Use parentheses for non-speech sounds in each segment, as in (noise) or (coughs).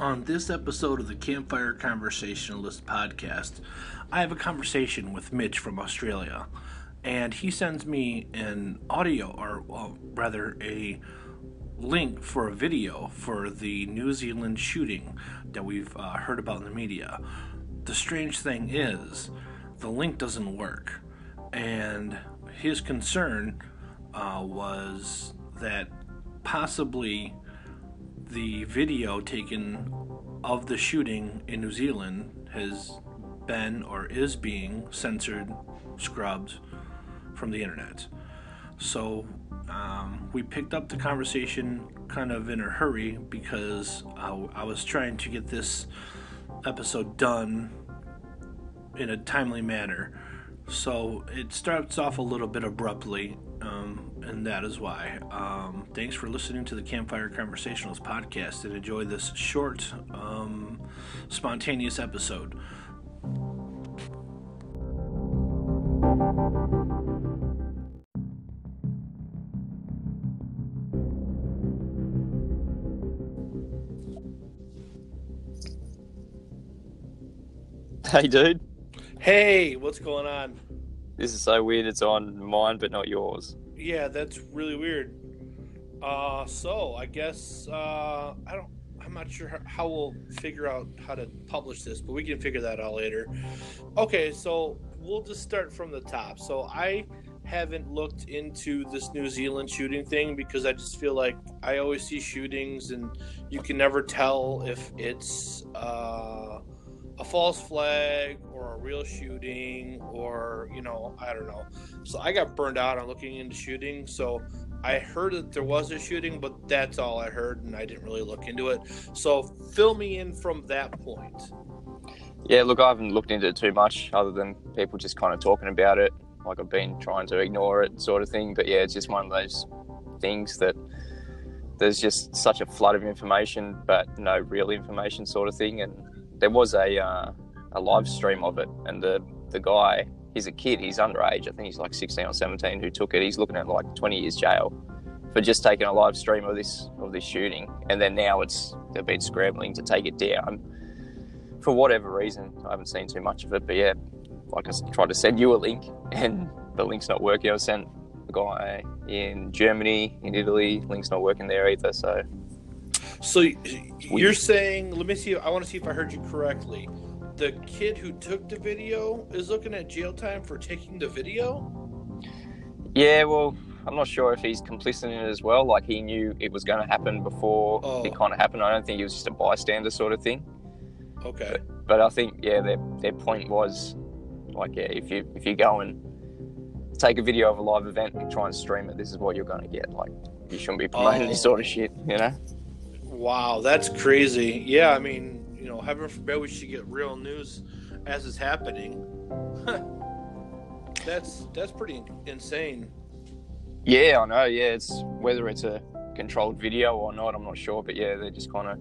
On this episode of the Campfire Conversationalist podcast, I have a conversation with Mitch from Australia, and he sends me an audio, or well, rather, a link for a video for the New Zealand shooting that we've uh, heard about in the media. The strange thing is, the link doesn't work, and his concern uh, was that possibly the video taken of the shooting in New Zealand has been or is being censored, scrubbed from the internet. So um, we picked up the conversation kind of in a hurry because I, I was trying to get this episode done in a timely manner. So it starts off a little bit abruptly, um, and that is why. Um, thanks for listening to the Campfire Conversationalist podcast and enjoy this short, um, spontaneous episode. Hey, dude. Hey, what's going on? This is so weird. It's on mine, but not yours. Yeah, that's really weird. Uh, so I guess uh, I don't. I'm not sure how, how we'll figure out how to publish this, but we can figure that out later. Okay, so we'll just start from the top. So I haven't looked into this New Zealand shooting thing because I just feel like I always see shootings and you can never tell if it's uh, a false flag or a real shooting or you know I don't know. So I got burned out on looking into shooting. So I heard that there was a shooting, but that's all I heard, and I didn't really look into it. So fill me in from that point. Yeah, look, I haven't looked into it too much, other than people just kind of talking about it. Like I've been trying to ignore it, sort of thing. But yeah, it's just one of those things that there's just such a flood of information, but no real information, sort of thing. And there was a uh, a live stream of it, and the the guy, he's a kid, he's underage, I think he's like 16 or 17, who took it. He's looking at like 20 years jail for just taking a live stream of this of this shooting, and then now it's they've been scrambling to take it down for whatever reason. I haven't seen too much of it, but yeah, like I tried to send you a link, (laughs) and the link's not working. I sent a guy in Germany, in Italy, link's not working there either. So So you're saying, let me see. I want to see if I heard you correctly. The kid who took the video is looking at jail time for taking the video. Yeah, well, I'm not sure if he's complicit in it as well. Like he knew it was going to happen before Oh. it kind of happened. I don't think he was just a bystander sort of thing. Okay. But I think yeah, their their point was like yeah, if you if you go and take a video of a live event and try and stream it, this is what you're going to get. Like you shouldn't be promoting Oh. this sort of shit, you know? Wow, that's crazy. Yeah, I mean, you know, heaven forbid we should get real news as it's happening. (laughs) that's that's pretty insane. Yeah, I know. Yeah, it's whether it's a controlled video or not, I'm not sure. But yeah, they're just kind of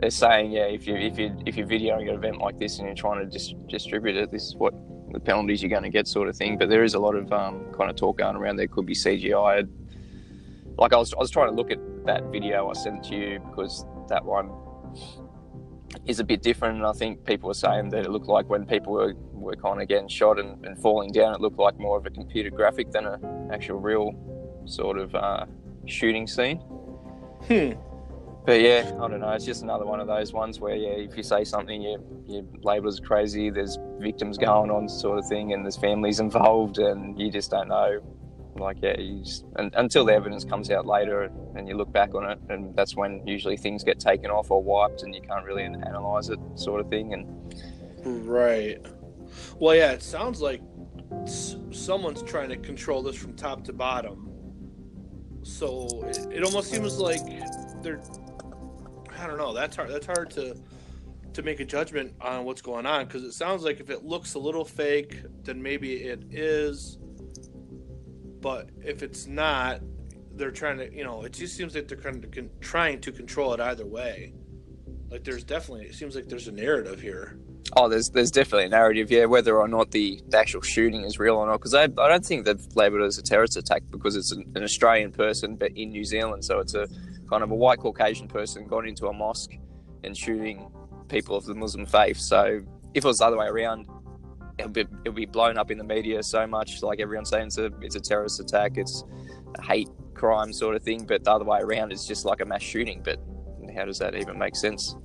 they're saying yeah, if you if you if you're videoing an event like this and you're trying to dis- distribute it, this is what the penalties you're going to get, sort of thing. But there is a lot of um, kind of talk going around. There could be CGI. Like I was, I was trying to look at that video I sent to you because that one is a bit different. And I think people were saying that it looked like when people were, were kind of getting shot and, and falling down, it looked like more of a computer graphic than an actual real sort of uh, shooting scene. Hmm. But yeah, I don't know. It's just another one of those ones where yeah, if you say something, you you label as crazy. There's victims going on, sort of thing, and there's families (laughs) involved, and you just don't know. Like yeah, just, and, until the evidence comes out later, and you look back on it, and that's when usually things get taken off or wiped, and you can't really analyze it, sort of thing. And Right. Well, yeah, it sounds like someone's trying to control this from top to bottom. So it, it almost seems like they're. I don't know. That's hard. That's hard to to make a judgment on what's going on because it sounds like if it looks a little fake, then maybe it is. But if it's not, they're trying to. You know, it just seems like they're kind of trying to control it either way. Like there's definitely. It seems like there's a narrative here. Oh, there's there's definitely a narrative, yeah. Whether or not the, the actual shooting is real or not, because I, I don't think they've labelled it as a terrorist attack because it's an, an Australian person, but in New Zealand, so it's a kind of a white Caucasian person got into a mosque and shooting people of the Muslim faith. So if it was the other way around, it'll be, it'll be blown up in the media so much. Like everyone's saying, it's a it's a terrorist attack, it's a hate crime sort of thing. But the other way around, it's just like a mass shooting. But how does that even make sense?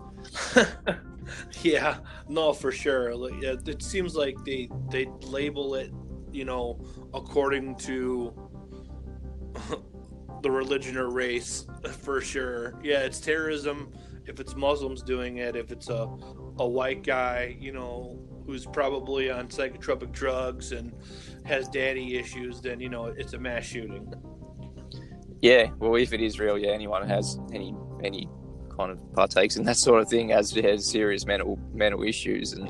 (laughs) yeah, no, for sure. It seems like they they label it, you know, according to (laughs) the religion or race, for sure. Yeah, it's terrorism if it's Muslims doing it. If it's a a white guy, you know, who's probably on psychotropic drugs and has daddy issues, then you know it's a mass shooting. Yeah, well, if it is real, yeah, anyone has any any kind of partakes in that sort of thing has has serious mental mental issues and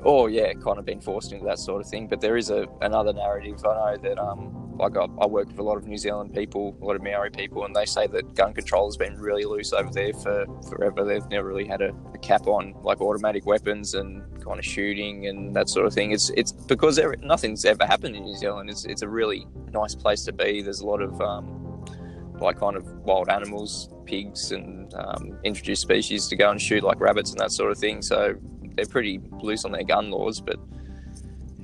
or yeah, kind of been forced into that sort of thing. But there is a another narrative. I know that um like I, I work with a lot of New Zealand people, a lot of Maori people, and they say that gun control has been really loose over there for forever. They've never really had a, a cap on like automatic weapons and kind of shooting and that sort of thing. It's it's because there, nothing's ever happened in New Zealand. It's it's a really nice place to be. There's a lot of um, like kind of wild animals, pigs, and um, introduced species to go and shoot like rabbits and that sort of thing. So they're pretty loose on their gun laws, but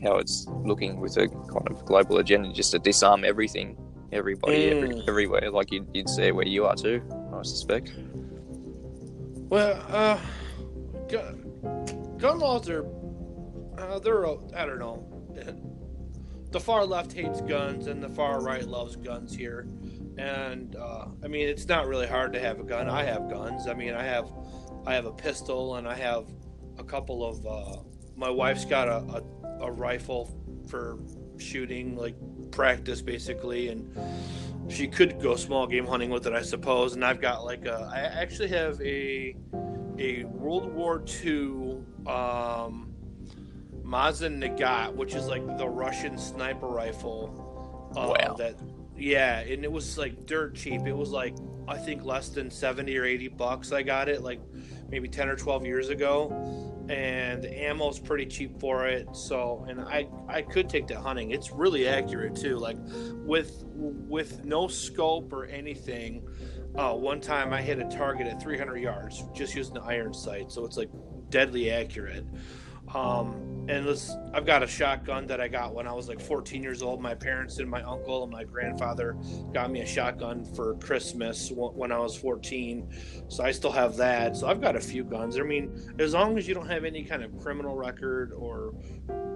how it's looking with a kind of global agenda just to disarm everything, everybody, mm. every, everywhere, like you'd, you'd say where you are too, I suspect. Well, uh, gun, gun laws are, uh, they're, I don't know. The far left hates guns and the far right loves guns here. And, uh, I mean, it's not really hard to have a gun. I have guns. I mean, I have, I have a pistol and I have a couple of, uh, my wife's got a, a a rifle for shooting, like practice basically, and she could go small game hunting with it, I suppose. And I've got like a, I actually have a a World War II um, Mosin Nagant, which is like the Russian sniper rifle. Uh, wow. That yeah, and it was like dirt cheap. It was like I think less than seventy or eighty bucks. I got it like maybe ten or twelve years ago and the ammo's pretty cheap for it. So, and I I could take that hunting. It's really accurate too. Like with with no scope or anything. Uh, one time I hit a target at 300 yards just using the iron sight, so it's like deadly accurate. Um, and this, I've got a shotgun that I got when I was like 14 years old. My parents and my uncle and my grandfather got me a shotgun for Christmas when I was 14. So I still have that. So I've got a few guns. I mean, as long as you don't have any kind of criminal record or,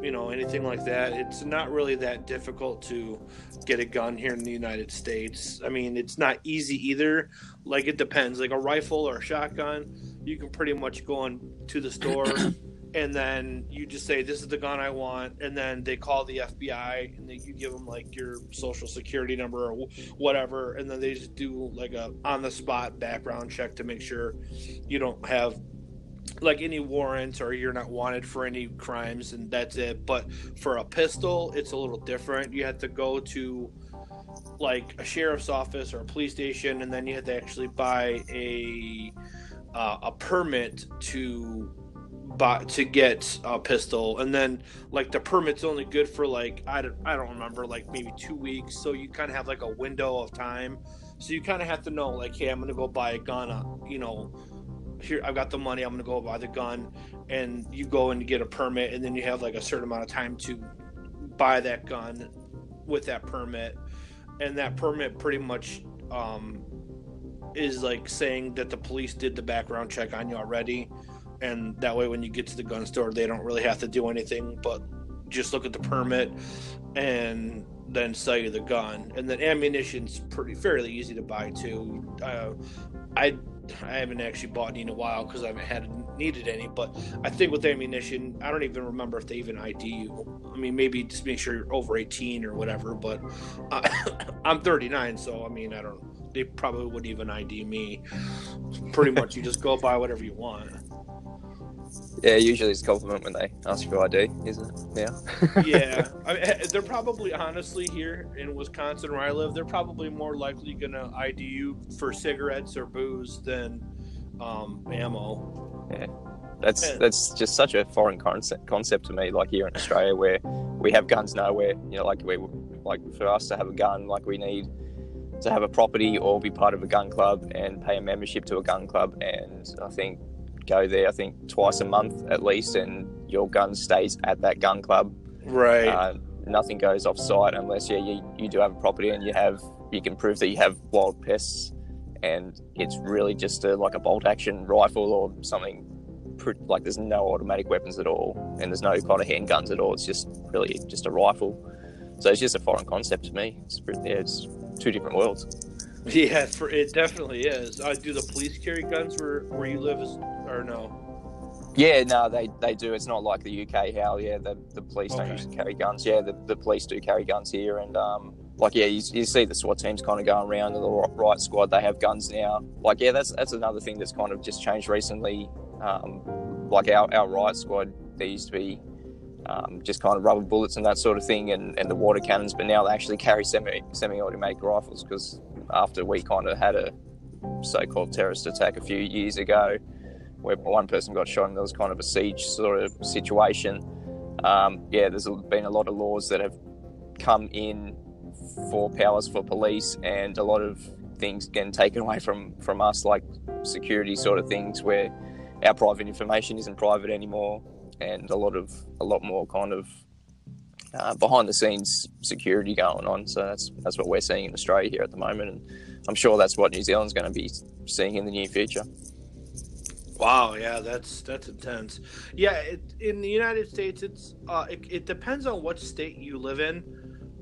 you know, anything like that, it's not really that difficult to get a gun here in the United States. I mean, it's not easy either. Like it depends. Like a rifle or a shotgun, you can pretty much go on to the store (clears throat) and then you just say this is the gun I want, and then they call the FBI and they you give them like your social security number or whatever, and then they just do like a on the spot background check to make sure you don't have like any warrants or you're not wanted for any crimes, and that's it. But for a pistol, it's a little different. You have to go to like a sheriff's office or a police station, and then you have to actually buy a uh, a permit to buy to get a pistol and then like the permit's only good for like I don't, I don't remember like maybe two weeks so you kind of have like a window of time. So you kind of have to know like hey i'm gonna go buy a gun uh, you know here i've got the money i'm gonna go buy the gun and you go and get a permit and then you have like a certain amount of time to buy that gun with that permit. And that permit pretty much um, is like saying that the police did the background check on you already and that way when you get to the gun store they don't really have to do anything but just look at the permit and then sell you the gun. And then ammunition's pretty fairly easy to buy too. Uh, i i haven't actually bought any in a while because i haven't had needed any but i think with ammunition i don't even remember if they even id you. I mean maybe just make sure you're over 18 or whatever but (coughs) i'm 39 so i mean i don't they probably wouldn't even id me. Pretty much you just go buy whatever you want yeah, usually it's a compliment when they ask for ID, isn't it? Yeah. (laughs) yeah, I mean, they're probably honestly here in Wisconsin where I live. They're probably more likely gonna ID you for cigarettes or booze than um, ammo. Yeah, that's and, that's just such a foreign concept concept to me. Like here in Australia, where we have guns nowhere. You know, like we like for us to have a gun, like we need to have a property or be part of a gun club and pay a membership to a gun club. And I think go there, I think twice a month at least, and your gun stays at that gun club. Right. Uh, nothing goes off site unless yeah you, you do have a property and you have you can prove that you have wild pests and it's really just a, like a bolt action rifle or something like there's no automatic weapons at all and there's no kind of handguns at all. It's just really just a rifle. So it's just a foreign concept to me. It's, yeah, it's two different worlds. (laughs) Yeah for it definitely is. Uh, do the police carry guns where where you live? is, or no yeah, no, they, they do. It's not like the UK how yeah the, the police okay. don't usually carry guns. Yeah, the, the police do carry guns here, and um, like yeah, you, you see the SWAT teams kind of going around the right squad. They have guns now. Like yeah, that's that's another thing that's kind of just changed recently. Um, like our our riot squad, there used to be um, just kind of rubber bullets and that sort of thing, and, and the water cannons. But now they actually carry semi semi automatic rifles because after we kind of had a so-called terrorist attack a few years ago where one person got shot and there was kind of a siege sort of situation. Um, yeah, there's been a lot of laws that have come in for powers for police and a lot of things getting taken away from, from us, like security sort of things where our private information isn't private anymore and a lot of a lot more kind of uh, behind the scenes security going on. So that's that's what we're seeing in Australia here at the moment, and I'm sure that's what New Zealand's going to be seeing in the near future. Wow, yeah, that's that's intense. Yeah, it, in the United States, it's uh, it, it, depends on what state you live in,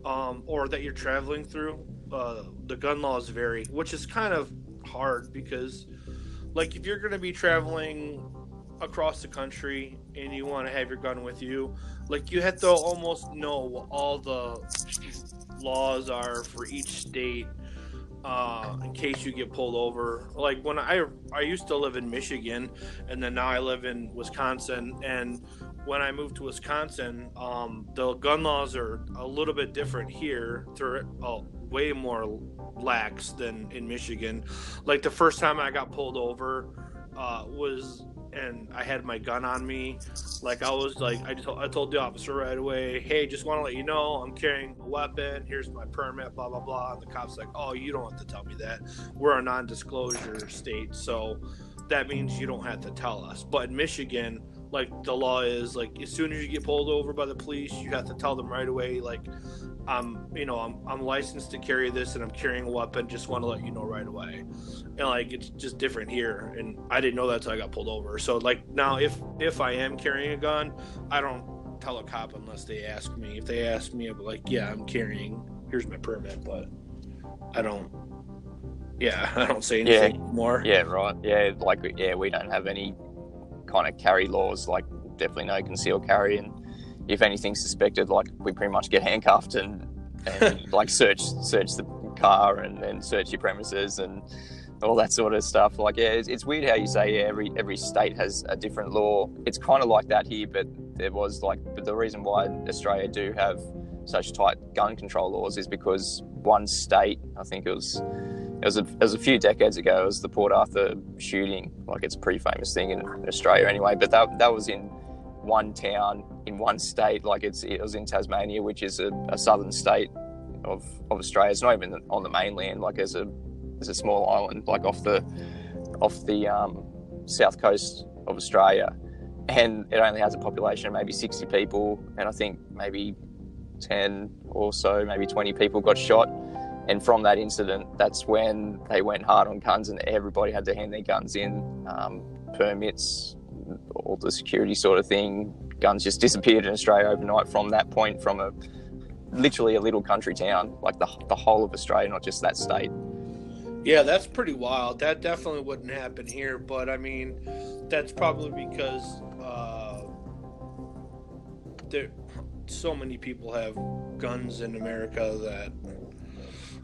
um, or that you're traveling through. Uh, the gun laws vary, which is kind of hard because, like, if you're going to be traveling across the country and you want to have your gun with you, like, you have to almost know all the laws are for each state uh, in case you get pulled over. Like when I I used to live in Michigan, and then now I live in Wisconsin. And when I moved to Wisconsin, um, the gun laws are a little bit different here. They're uh, way more lax than in Michigan. Like the first time I got pulled over uh, was and I had my gun on me. Like I was like I told I told the officer right away, hey, just want to let you know I'm carrying a weapon. Here's my permit, blah blah blah. And the cop's like, oh, you don't have to tell me that. We're a non-disclosure state, so that means you don't have to tell us. But in Michigan, like the law is like as soon as you get pulled over by the police, you have to tell them right away, like I'm, you know, I'm, I'm licensed to carry this and I'm carrying a weapon. Just want to let you know right away. And like, it's just different here. And I didn't know that until I got pulled over. So like now, if, if I am carrying a gun, I don't tell a cop unless they ask me. If they ask me, I'm like, yeah, I'm carrying, here's my permit, but I don't, yeah, (laughs) I don't say anything yeah. more. Yeah. Right. Yeah. Like, yeah, we don't have any kind of carry laws, like definitely no concealed carry. And, if anything's suspected, like we pretty much get handcuffed and, and (laughs) like search search the car and, and search your premises and all that sort of stuff. Like, yeah, it's, it's weird how you say yeah, every every state has a different law. It's kind of like that here, but there was like, but the reason why Australia do have such tight gun control laws is because one state, I think it was. It was, a, it was a few decades ago. It was the Port Arthur shooting. Like it's a pretty famous thing in, in Australia, anyway. But that that was in one town in one state. Like it's it was in Tasmania, which is a, a southern state of, of Australia. It's not even on the mainland. Like there's a there's a small island like off the off the um, south coast of Australia, and it only has a population of maybe 60 people, and I think maybe 10 or so, maybe 20 people got shot. And from that incident, that's when they went hard on guns, and everybody had to hand their guns in, um, permits, all the security sort of thing. Guns just disappeared in Australia overnight from that point, from a literally a little country town, like the, the whole of Australia, not just that state. Yeah, that's pretty wild. That definitely wouldn't happen here, but I mean, that's probably because uh, there so many people have guns in America that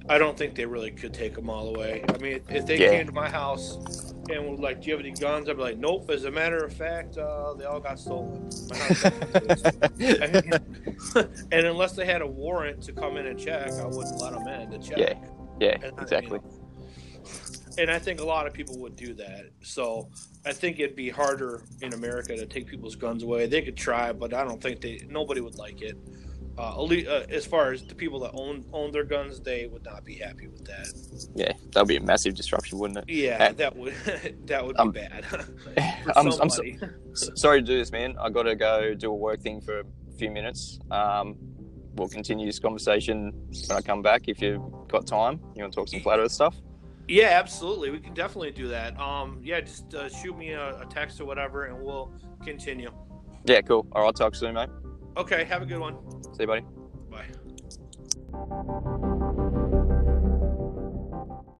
I don't think they really could take them all away. I mean, if they yeah. came to my house and were like, "Do you have any guns?" I'd be like, "Nope." As a matter of fact, uh, they all got stolen. (laughs) and unless they had a warrant to come in and check, I wouldn't let them in to check. Yeah, yeah, and, exactly. You know, and I think a lot of people would do that. So I think it'd be harder in America to take people's guns away. They could try, but I don't think they. Nobody would like it. Uh, uh, as far as the people that own own their guns, they would not be happy with that. Yeah, that would be a massive disruption, wouldn't it? Yeah, and, that would (laughs) that would be um, bad. (laughs) (laughs) I'm, I'm so, sorry to do this, man. I got to go do a work thing for a few minutes. Um, we'll continue this conversation when I come back. If you've got time, you want to talk some flat Earth stuff. Yeah, absolutely. We can definitely do that. Um, yeah, just uh, shoot me a, a text or whatever, and we'll continue. Yeah, cool. All right, I'll talk soon, mate. Okay. Have a good one. See you, buddy. Bye.